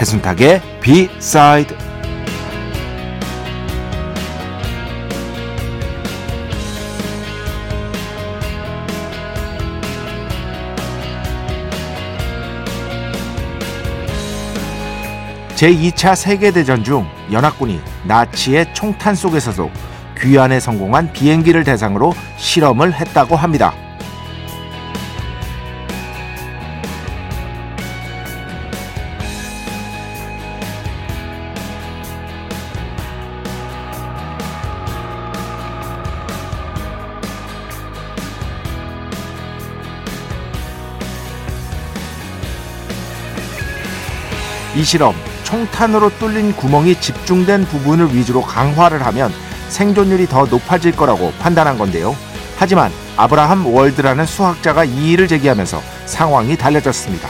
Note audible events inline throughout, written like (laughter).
배순탁의 B-side 제2차 세계대전 중 연합군이 나치의 총탄 속에서도 귀환에 성공한 비행기를 대상으로 실험을 했다고 합니다. 이 실험, 총탄으로 뚫린 구멍이 집중된 부분을 위주로 강화를 하면 생존율이 더 높아질 거라고 판단한 건데요. 하지만 아브라함 월드라는 수학자가 이의를 제기하면서 상황이 달라졌습니다.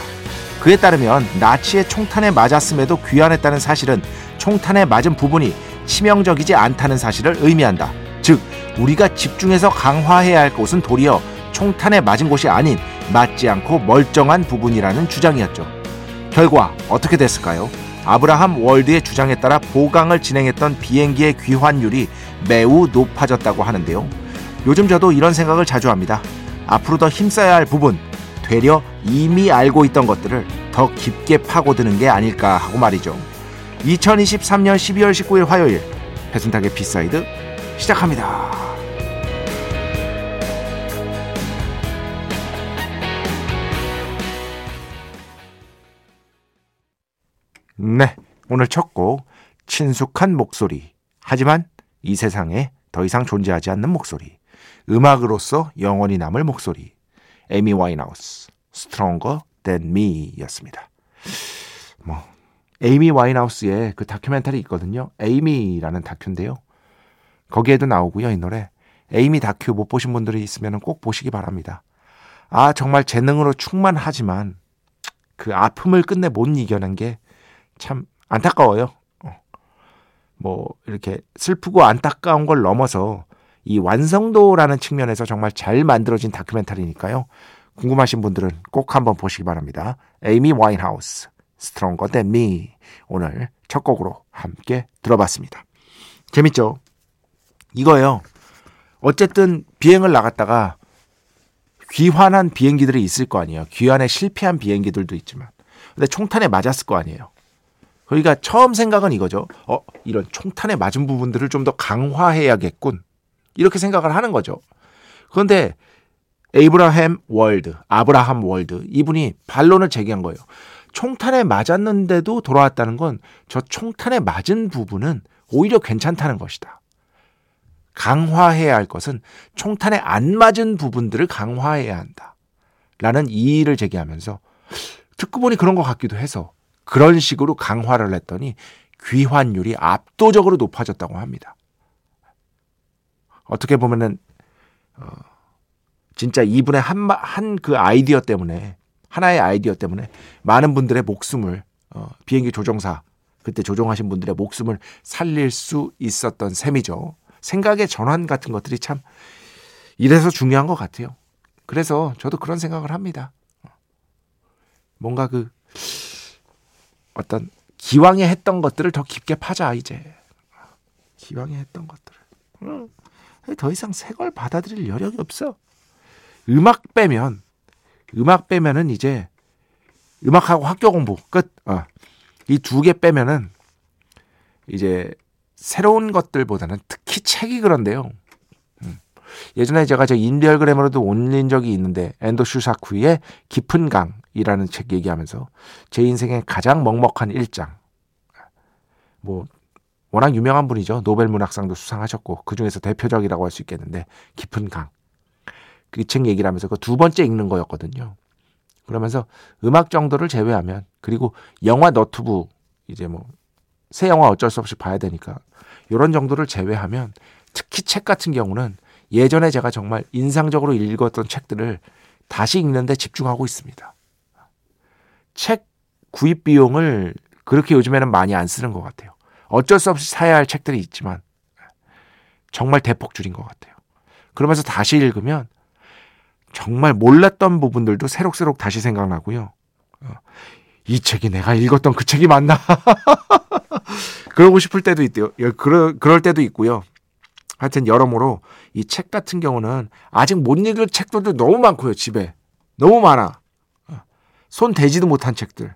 그에 따르면 나치의 총탄에 맞았음에도 귀환했다는 사실은 총탄에 맞은 부분이 치명적이지 않다는 사실을 의미한다. 즉, 우리가 집중해서 강화해야 할 곳은 도리어 총탄에 맞은 곳이 아닌 맞지 않고 멀쩡한 부분이라는 주장이었죠. 결과 어떻게 됐을까요? 아브라함 왈드의 주장에 따라 보강을 진행했던 비행기의 귀환율이 매우 높아졌다고 하는데요. 요즘 저도 이런 생각을 자주 합니다. 앞으로 더 힘써야 할 부분, 되려 이미 알고 있던 것들을 더 깊게 파고드는 게 아닐까 하고 말이죠. 2023년 12월 19일 화요일 배순탁의 B side 시작합니다. 네, 오늘 첫 곡 친숙한 목소리 하지만 이 세상에 더 이상 존재하지 않는 목소리 음악으로서 영원히 남을 목소리 에미 와인하우스 Stronger Than Me였습니다. 뭐 에이미 와인하우스의 그 다큐멘터리 있거든요. 에이미라는 다큐인데요. 거기에도 나오고요, 이 노래. 에이미 다큐 못 보신 분들이 있으면 꼭 보시기 바랍니다. 아, 정말 재능으로 충만하지만 그 아픔을 끝내 못 이겨낸 게 참 안타까워요. 어. 뭐 이렇게 슬프고 안타까운 걸 넘어서 이 완성도라는 측면에서 정말 잘 만들어진 다큐멘터리니까요. 궁금하신 분들은 꼭 한번 보시기 바랍니다. 에이미 와인하우스, Stronger Than Me 오늘 첫 곡으로 함께 들어봤습니다. 재밌죠? 이거요. 어쨌든 비행을 나갔다가 귀환한 비행기들이 있을 거 아니에요. 귀환에 실패한 비행기들도 있지만. 근데 총탄에 맞았을 거 아니에요. 그러니까 처음 생각은 이거죠. 어, 이런 총탄에 맞은 부분들을 좀 더 강화해야겠군. 이렇게 생각을 하는 거죠. 그런데 에이브라햄 월드, 아브라함 월드 이분이 반론을 제기한 거예요. 총탄에 맞았는데도 돌아왔다는 건 저 총탄에 맞은 부분은 오히려 괜찮다는 것이다. 강화해야 할 것은 총탄에 안 맞은 부분들을 강화해야 한다. 라는 이의를 제기하면서 듣고 보니 그런 것 같기도 해서 그런 식으로 강화를 했더니 귀환율이 압도적으로 높아졌다고 합니다. 어떻게 보면은 어, 진짜 이분의 한그 아이디어 때문에 하나의 아이디어 때문에 많은 분들의 목숨을 어, 비행기 조종사 그때 조종하신 분들의 목숨을 살릴 수 있었던 셈이죠. 생각의 전환 같은 것들이 참 이래서 중요한 것 같아요. 그래서 저도 그런 생각을 합니다. 뭔가 그 어떤 기왕에 했던 것들을 더 깊게 파자 이제 기왕에 했던 것들을 더 이상 새 걸 받아들일 여력이 없어. 음악 빼면 음악 빼면은 이제 음악하고 학교 공부 끝. 어. 이두 개 빼면은 이제 새로운 것들보다는 특히 책이 그런데요. 음. 예전에 제가 저 인디얼그램으로도 올린 적이 있는데 엔도 슈사쿠의 깊은 강이라는 책 얘기하면서 제 인생의 가장 먹먹한 일장 뭐 워낙 유명한 분이죠. 노벨 문학상도 수상하셨고 그 중에서 대표적이라고 할 수 있겠는데 깊은 강. 그 책 얘기를 하면서 그 두 번째 읽는 거였거든요. 그러면서 음악 정도를 제외하면 그리고 영화 너튜브 이제 뭐 새 영화 어쩔 수 없이 봐야 되니까 이런 정도를 제외하면 특히 책 같은 경우는 예전에 제가 정말 인상적으로 읽었던 책들을 다시 읽는데 집중하고 있습니다. 책 구입 비용을 그렇게 요즘에는 많이 안 쓰는 것 같아요. 어쩔 수 없이 사야 할 책들이 있지만 정말 대폭 줄인 것 같아요. 그러면서 다시 읽으면 정말 몰랐던 부분들도 새록새록 다시 생각나고요. 어, 이 책이 내가 읽었던 그 책이 맞나? (laughs) 그러고 싶을 때도 있대요. 예, 그럴, 그럴 때도 있고요. 하여튼 여러모로 이 책 같은 경우는 아직 못 읽을 책들도 너무 많고요, 집에. 너무 많아. 어, 손 대지도 못한 책들.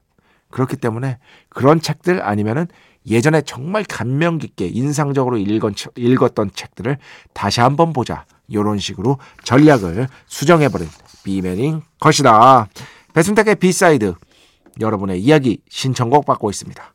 그렇기 때문에 그런 책들 아니면은 예전에 정말 감명 깊게 인상적으로 읽었던 책들을 다시 한번 보자. 이런 식으로 전략을 수정해버린 B Man인 것이다. 배순탁의 B side 여러분의 이야기 신청곡 받고 있습니다.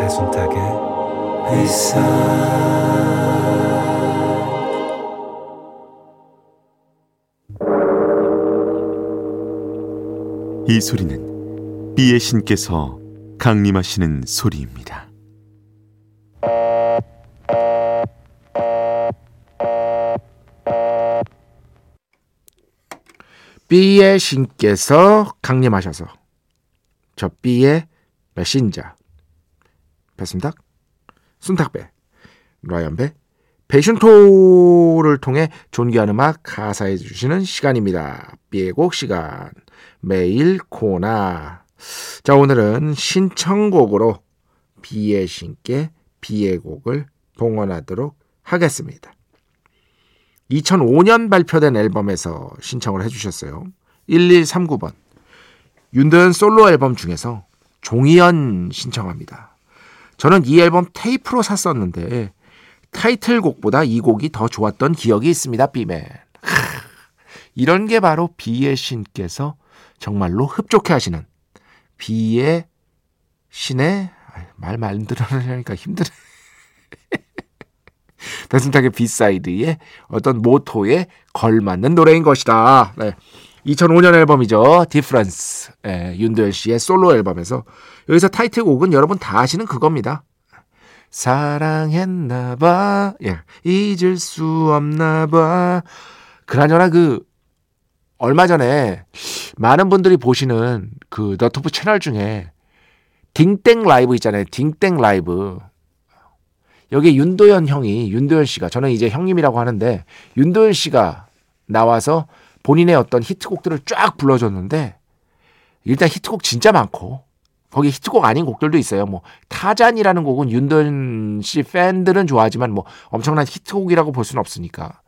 배순탁의 회사 이 소리는 비의 신께서 강림하시는 소리입니다. B의 신께서 강림하셔서 저 B의 메신저 배순탁, 순탁배, 라이언배, 배순토를 통해 존귀한 음악 가사해 주시는 시간입니다. B의 곡 시간 매일 코나 자 오늘은 신청곡으로 B의 신께 B의 곡을 봉헌하도록 하겠습니다. 2005년 발표된 앨범에서 신청을 해주셨어요. 1139번. 윤도현 솔로 앨범 중에서 종이연 신청합니다. 저는 이 앨범 테이프로 샀었는데 타이틀곡보다 이 곡이 더 좋았던 기억이 있습니다. 비맨. 이런 게 바로 B의 신께서 정말로 흡족해 하시는 B의 신의 말 만들어내니까 힘드네. (laughs) 배순탁의 B side의 어떤 모토에 걸맞는 노래인 것이다. 네. 2005년 앨범이죠. Difference. 예, 윤도현 씨의 솔로 앨범에서 여기서 타이틀곡은 여러분 다 아시는 그겁니다. 사랑했나 봐. 예, 잊을 수 없나 봐. 그나저나 그 얼마 전에 많은 분들이 보시는 그 너튜브 채널 중에 딩땡 라이브 있잖아요. 딩땡 라이브. 여기 윤도현 형이 윤도현 씨가 저는 이제 형님이라고 하는데 윤도현 씨가 나와서 본인의 어떤 히트곡들을 쫙 불러줬는데 일단 히트곡 진짜 많고 거기 히트곡 아닌 곡들도 있어요. 뭐 타잔이라는 곡은 윤도현 씨 팬들은 좋아하지만 뭐 엄청난 히트곡이라고 볼 수는 없으니까.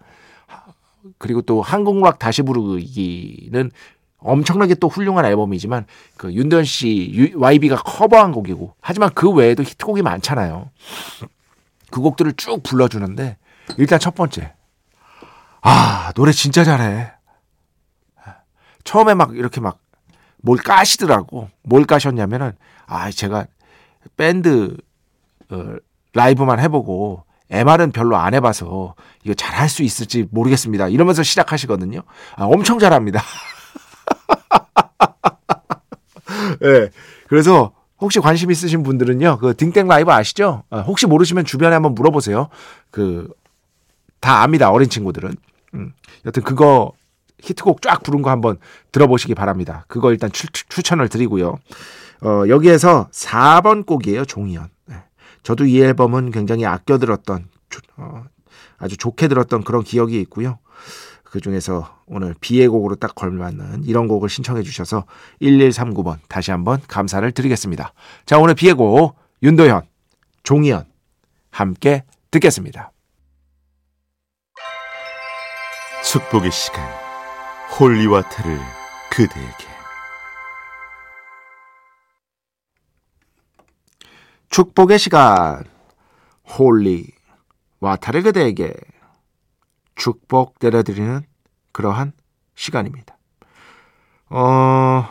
그리고 또 한국락 다시 부르기는 엄청나게 또 훌륭한 앨범이지만 그 윤도현 씨 YB가 커버한 곡이고 하지만 그 외에도 히트곡이 많잖아요. 그 곡들을 쭉 불러주는데 일단 첫 번째 아 노래 진짜 잘해 처음에 막 이렇게 막 뭘 까시더라고 뭘 까셨냐면은 아 제가 밴드 어, 라이브만 해보고 MR은 별로 안 해봐서 이거 잘 할 수 있을지 모르겠습니다 이러면서 시작하시거든요 아, 엄청 잘합니다 (laughs) 예 네, 그래서 혹시 관심 있으신 분들은요, 그 딩땡 라이브 아시죠? 아, 혹시 모르시면 주변에 한번 물어보세요. 그, 다 압니다, 어린 친구들은. 음, 여튼 그거 히트곡 쫙 부른 거 한번 들어보시기 바랍니다. 그거 일단 추, 추천을 드리고요. 어, 여기에서 4번 곡이에요, 종이연. 네. 저도 이 앨범은 굉장히 아껴 들었던, 어, 아주 좋게 들었던 그런 기억이 있고요. 그 중에서 오늘 비의 곡으로 딱 걸맞는 이런 곡을 신청해 주셔서 1139번 다시 한번 감사를 드리겠습니다. 자, 오늘 비의 곡 윤도현, 종희연 함께 듣겠습니다. 축복의 시간 Holy Water를 그대에게 축복의 시간 Holy Water를 그대에게 축복 내려드리는 그러한 시간입니다. 어,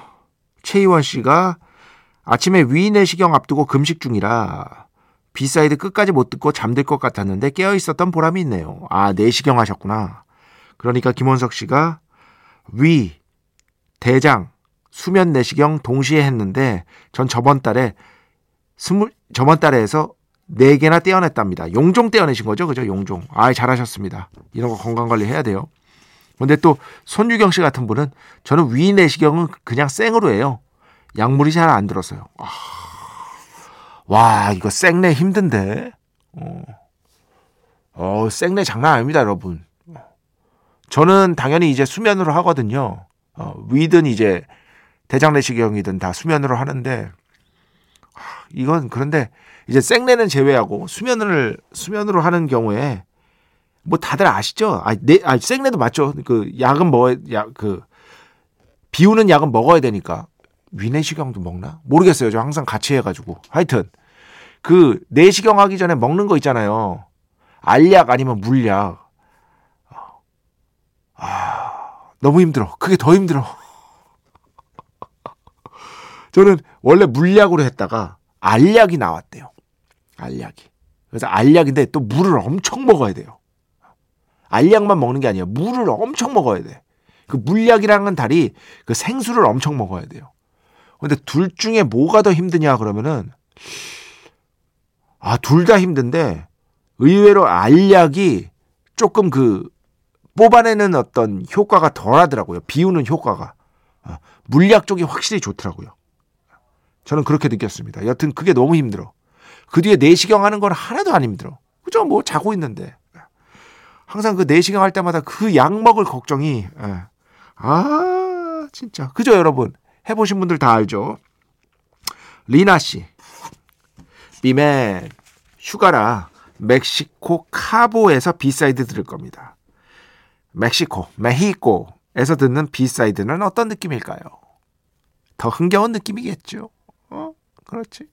최희원 씨가 아침에 위 내시경 앞두고 금식 중이라 B side 끝까지 못 듣고 잠들 것 같았는데 깨어 있었던 보람이 있네요. 아, 내시경 하셨구나. 그러니까 김원석 씨가 위, 대장, 수면 내시경 동시에 했는데 전 저번 달에 스물 저번 달에 해서 네 개나 떼어냈답니다. 용종 떼어내신 거죠, 그죠? 용종. 아, 잘하셨습니다. 이런 거 건강 관리 해야 돼요. 근데 또 손유경 씨 같은 분은 저는 위 내시경은 그냥 생으로 해요. 약물이 잘 안 들었어요. 아, 와, 이거 생내 힘든데. 어, 어 생내 장난 아닙니다, 여러분. 저는 당연히 이제 수면으로 하거든요. 어, 위든 이제 대장 내시경이든 다 수면으로 하는데 이건 그런데 이제 생내는 제외하고 수면을 수면으로 하는 경우에 뭐 다들 아시죠? 아, 내, 아 생내도 맞죠. 그 약은 먹어야 약그 비우는 약은 먹어야 되니까 위내시경도 먹나? 모르겠어요. 저 항상 같이 해가지고 하여튼 그 내시경 하기 전에 먹는 거 있잖아요. 알약 아니면 물약. 아 너무 힘들어. 그게 더 힘들어. (laughs) 저는 원래 물약으로 했다가 알약이 나왔대요. 알약이. 그래서 알약인데 또 물을 엄청 먹어야 돼요. 알약만 먹는 게 아니에요. 물을 엄청 먹어야 돼. 그 물약이라는 달이 그 생수를 엄청 먹어야 돼요. 근데 둘 중에 뭐가 더 힘드냐 그러면은 아, 둘 다 힘든데 의외로 알약이 조금 그 뽑아내는 어떤 효과가 덜 하더라고요. 비우는 효과가. 아, 물약 쪽이 확실히 좋더라고요. 저는 그렇게 느꼈습니다. 여튼 그게 너무 힘들어. 그 뒤에 내시경 하는 건 하나도 안 힘들어. 그죠? 뭐 자고 있는데. 항상 그 내시경 할 때마다 그 약 먹을 걱정이, 예. 아, 진짜. 그죠, 여러분? 해보신 분들 다 알죠? 리나 씨. B Man, 휴가라 멕시코 카보에서 B side 들을 겁니다. 멕시코, 메히코에서 듣는 B side는 어떤 느낌일까요? 더 흥겨운 느낌이겠죠. 어, 그렇지.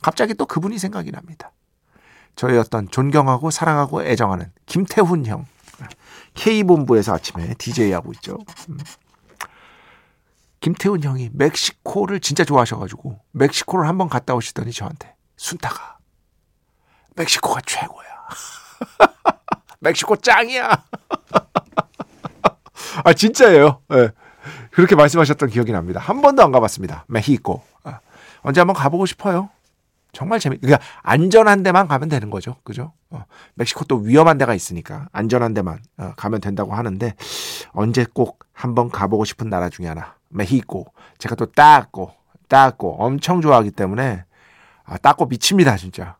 갑자기 또 그분이 생각이 납니다. 저희 어떤 존경하고 사랑하고 애정하는 김태훈 형. K본부에서 아침에 DJ하고 있죠. 음. 김태훈 형이 멕시코를 진짜 좋아하셔가지고 멕시코를 한번 갔다 오시더니 저한테 순타가 멕시코가 최고야. (laughs) 멕시코 짱이야. (laughs) 아 진짜예요. 네. 그렇게 말씀하셨던 기억이 납니다. 한 번도 안 가봤습니다. 메히코. 아, 언제 한번 가보고 싶어요. 정말 재밌, 그러니까 안전한 데만 가면 되는 거죠. 그죠? 어, 멕시코 또 위험한 데가 있으니까 안전한 데만 어, 가면 된다고 하는데 언제 꼭 한번 가보고 싶은 나라 중에 하나. 메히코. 제가 또 따꼬, 따꼬 엄청 좋아하기 때문에 아, 따꼬 미칩니다, 진짜.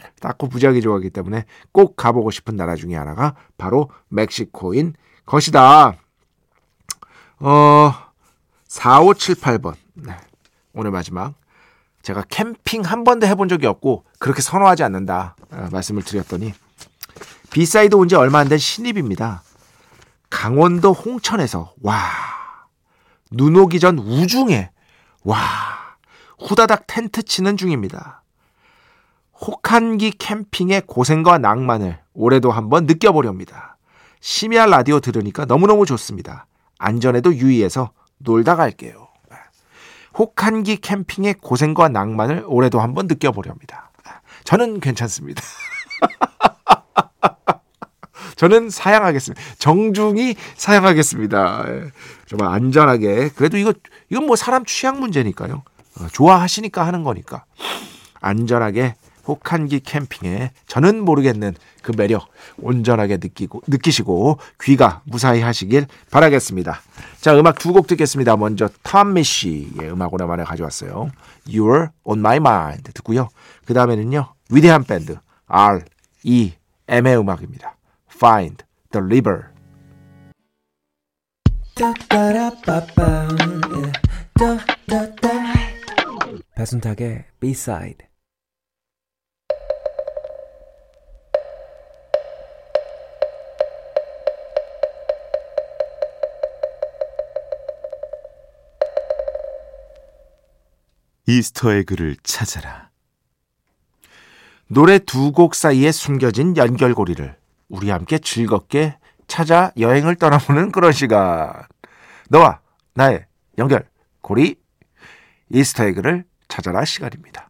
예. 따꼬 부작이 좋아하기 때문에 꼭 가보고 싶은 나라 중에 하나가 바로 멕시코인 것이다. 어, 4578번. 네. 오늘 마지막. 제가 캠핑 한 번도 해본 적이 없고 그렇게 선호하지 않는다 어, 말씀을 드렸더니 B side 온 지 얼마 안 된 신입입니다. 강원도 홍천에서 와 눈 오기 전 우중에 와 후다닥 텐트 치는 중입니다. 혹한기 캠핑의 고생과 낭만을 올해도 한번 느껴보렵니다. 심야 라디오 들으니까 너무너무 좋습니다. 안전에도 유의해서 놀다 갈게요. 혹한기 캠핑의 고생과 낭만을 올해도 한번 느껴보렵니다. 저는 괜찮습니다. (laughs) 저는 사양하겠습니다. 정중히 사양하겠습니다. 예. 정말 안전하게. 그래도 이거, 이건 뭐 사람 취향 문제니까요. 어, 좋아하시니까 하는 거니까. 안전하게 혹한기 캠핑에 저는 모르겠는 그 매력 온전하게 느끼고 느끼시고 귀가 무사히 하시길 바라겠습니다. 자, 음악 두 곡 듣겠습니다. 먼저 탐미 씨의 음악 오랜만에 가져왔어요. You're on my mind 듣고요. 그 다음에는요. 위대한 밴드 R E M의 음악입니다. Find the River. 배순탁의 B-side 이스터 에그를 찾아라. 노래 두 곡 사이에 숨겨진 연결고리를 우리 함께 즐겁게 찾아 여행을 떠나보는 그런 시간. 너와 나의 연결고리 이스터에그를 찾아라 시간입니다.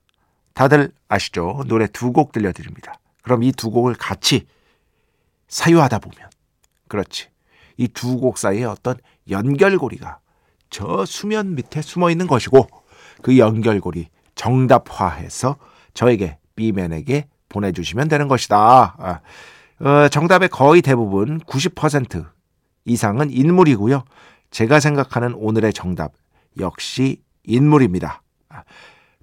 다들 아시죠? 노래 두 곡 들려드립니다. 그럼 이 두 곡을 같이 사유하다 보면 그렇지. 이 두 곡 사이에 어떤 연결고리가 저 수면 밑에 숨어 있는 것이고 그 연결고리 정답화해서 저에게 B맨에게 보내주시면 되는 것이다. 아, 어, 정답의 거의 대부분 90% 이상은 인물이고요. 제가 생각하는 오늘의 정답 역시 인물입니다. 아,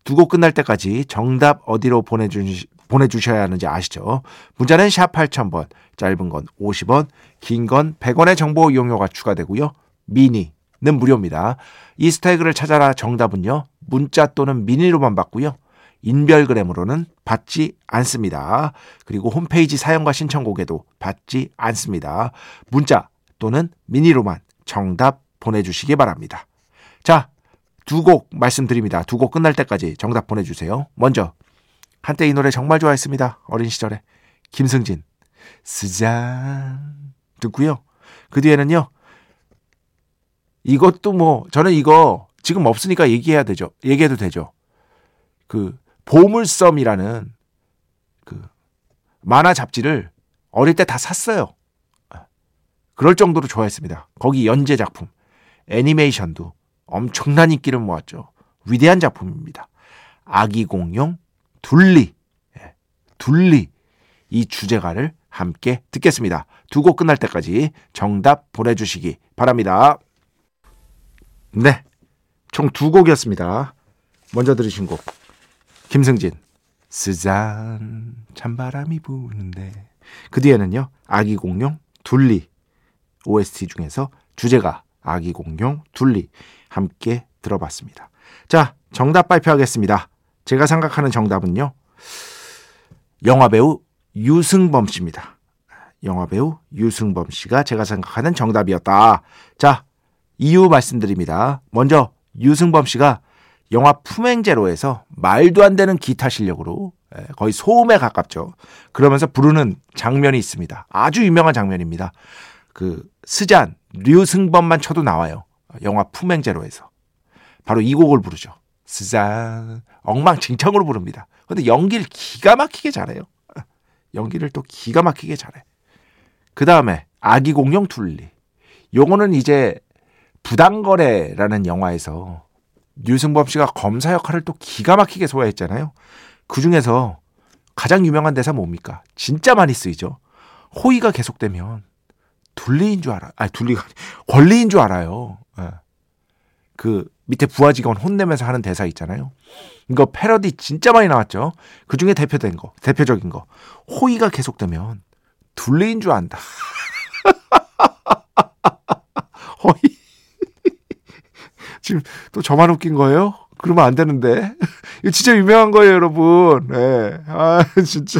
두곡 끝날 때까지 정답 어디로 보내주, 보내주셔야 하는지 아시죠? 문자는 샵 8000번, 짧은 건 50원, 긴 건 100원의 정보 이용료가 추가되고요. 미니 는 무료입니다. 이스타그를 찾아라 정답은요. 문자 또는 미니로만 받고요. 인별그램으로는 받지 않습니다. 그리고 홈페이지 사연과 신청곡에도 받지 않습니다. 문자 또는 미니로만 정답 보내주시기 바랍니다. 자, 두 곡 말씀드립니다. 두 곡 끝날 때까지 정답 보내주세요. 먼저, 한때 이 노래 정말 좋아했습니다. 어린 시절에. 김승진, 스잔. 듣고요. 그 뒤에는요, 이것도 뭐, 저는 이거 지금 없으니까 얘기해야 되죠. 얘기해도 되죠. 그, 보물섬이라는 그 만화 잡지를 어릴 때 다 샀어요. 그럴 정도로 좋아했습니다. 거기 연재 작품, 애니메이션도 엄청난 인기를 모았죠. 위대한 작품입니다. 아기 공룡 둘리, 예, 둘리 이 주제가를 함께 듣겠습니다. 두 곡 끝날 때까지 정답 보내주시기 바랍니다. 네, 총 두 곡이었습니다. 먼저 들으신 곡 김승진 스잔 찬바람이 부는데 그 뒤에는요 아기 공룡 둘리 OST 중에서 주제가 아기 공룡 둘리 함께 들어봤습니다. 자 정답 발표하겠습니다. 제가 생각하는 정답은요 영화 배우 유승범 씨입니다. 영화 배우 유승범 씨가 제가 생각하는 정답이었다. 자 이유 말씀드립니다. 먼저 유승범 씨가 영화 품행제로에서 말도 안 되는 기타 실력으로 예, 거의 소음에 가깝죠. 그러면서 부르는 장면이 있습니다. 아주 유명한 장면입니다. 그 스잔 류승범만 쳐도 나와요. 영화 품행제로에서 바로 이 곡을 부르죠. 스잔 엉망진창으로 부릅니다. 근데 연기를 기가 막히게 잘해요. 연기를 또 기가 막히게 잘해. 그 다음에 아기 공룡 둘리. 요거는 이제 부당거래라는 영화에서 류승범 씨가 검사 역할을 또 기가 막히게 소화했잖아요. 그 중에서 가장 유명한 대사 뭡니까? 진짜 많이 쓰이죠. 호의가 계속되면 둘리인 줄 알아. 아니 둘리가 권리인 줄 알아요. 예. 그 밑에 부하 직원 혼내면서 하는 대사 있잖아요. 이거 패러디 진짜 많이 나왔죠. 그 중에 대표된 거, 대표적인 거. 호의가 계속되면 둘리인 줄 안다. (laughs) 호의. 지금 또 저만 웃긴 거예요? 그러면 안 되는데. (laughs) 이거 진짜 유명한 거예요, 여러분. 네. 아, (laughs) 진짜.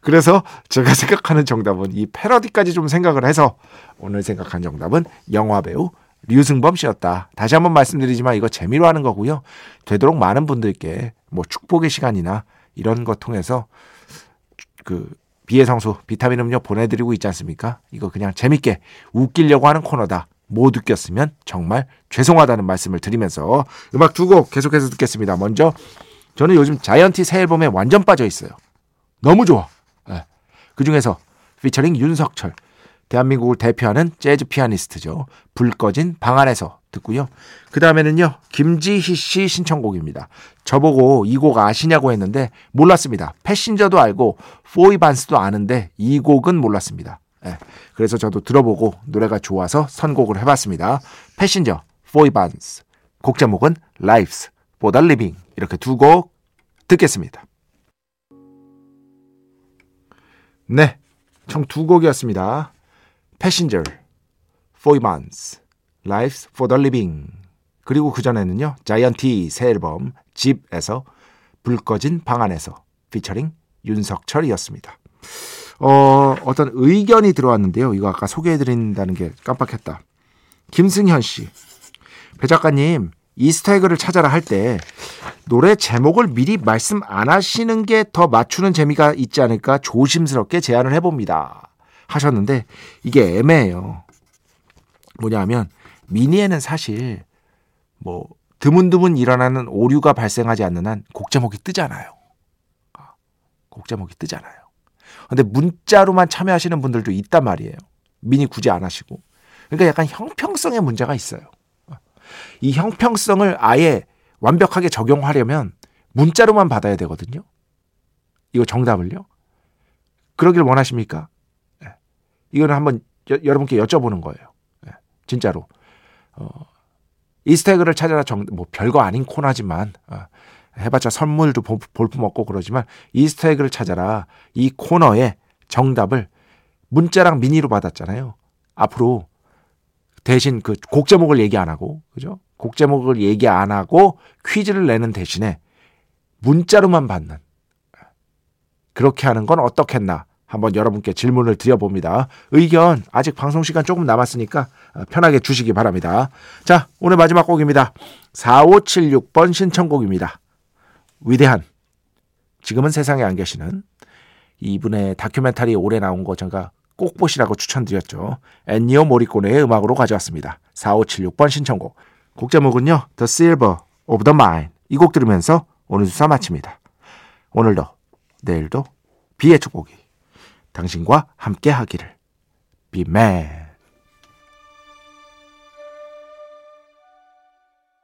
그래서 제가 생각하는 정답은 이 패러디까지 좀 생각을 해서 오늘 생각한 정답은 영화 배우 류승범 씨였다. 다시 한번 말씀드리지만 이거 재미로 하는 거고요. 되도록 많은 분들께 뭐 축복의 시간이나 이런 거 통해서 그 비의 성수 비타민 음료 보내드리고 있지 않습니까? 이거 그냥 재밌게 웃기려고 하는 코너다. 못 웃겼으면 정말 죄송하다는 말씀을 드리면서 음악 두 곡 계속해서 듣겠습니다. 먼저 저는 요즘 자이언티 새 앨범에 완전 빠져 있어요. 너무 좋아. 네. 그 중에서 피처링 윤석철 대한민국을 대표하는 재즈 피아니스트죠. 불 꺼진 방 안에서 듣고요. 그 다음에는요, 김지희 씨 신청곡입니다. 저보고 이 곡 아시냐고 했는데 몰랐습니다. Passenger도 알고 Foy Vance도 아는데 이 곡은 몰랐습니다. 예, 그래서 저도 들어보고 노래가 좋아서 선곡을 해봤습니다. Passenger, Foy Vance. 곡 제목은 Life's for the Living. 이렇게 두 곡 듣겠습니다. 네, 총 두 곡이었습니다. Passenger, Foiban's, Lives for the Living. 그리고 그 전에는요, 자이언티 새 앨범 집에서 불 꺼진 방 안에서 피처링 윤석철이었습니다. 어, 어떤 의견이 들어왔는데요. 이거 아까 소개해드린다는 게 깜빡했다. 김승현 씨. 배 작가님, 이스터에그를 찾아라 할 때 노래 제목을 미리 말씀 안 하시는 게 더 맞추는 재미가 있지 않을까 조심스럽게 제안을 해봅니다. 하셨는데 이게 애매해요. 뭐냐면 미니에는 사실 뭐 드문드문 일어나는 오류가 발생하지 않는 한 곡 제목이 뜨잖아요. 아, 곡 제목이 뜨잖아요. 근데 문자로만 참여하시는 분들도 있단 말이에요. 미니 굳이 안 하시고. 그러니까 약간 형평성의 문제가 있어요. 이 형평성을 아예 완벽하게 적용하려면 문자로만 받아야 되거든요. 이거 정답을요. 그러길 원하십니까? 네. 이거는 한번 여, 러분께 여쭤보는 거예요. 네. 진짜로. 어, 이스태그를 찾아라 정, 뭐 별거 아닌 코너지만 어, 해봤자 선물도 볼품 없고 그러지만 이스터에그를 찾아라 이 코너에 정답을 문자랑 미니로 받았잖아요. 앞으로 대신 그 곡 제목을 얘기 안 하고 그죠? 곡 제목을 얘기 안 하고 퀴즈를 내는 대신에 문자로만 받는 그렇게 하는 건 어떻겠나 한번 여러분께 질문을 드려봅니다. 의견 아직 방송 시간 조금 남았으니까 편하게 주시기 바랍니다. 자, 오늘 마지막 곡입니다. 4576번 신청곡입니다. 위대한 지금은 세상에 안 계시는 이분의 다큐멘터리 올해 나온 거 제가 꼭 보시라고 추천드렸죠. 엔니오 모리코네의 음악으로 가져왔습니다. 4576번 신청곡. 곡 제목은요. The Silver of the Mine. 이 곡 들으면서 오늘 수사 마칩니다. 오늘도 내일도 비의 축복이 당신과 함께 하기를. 비맨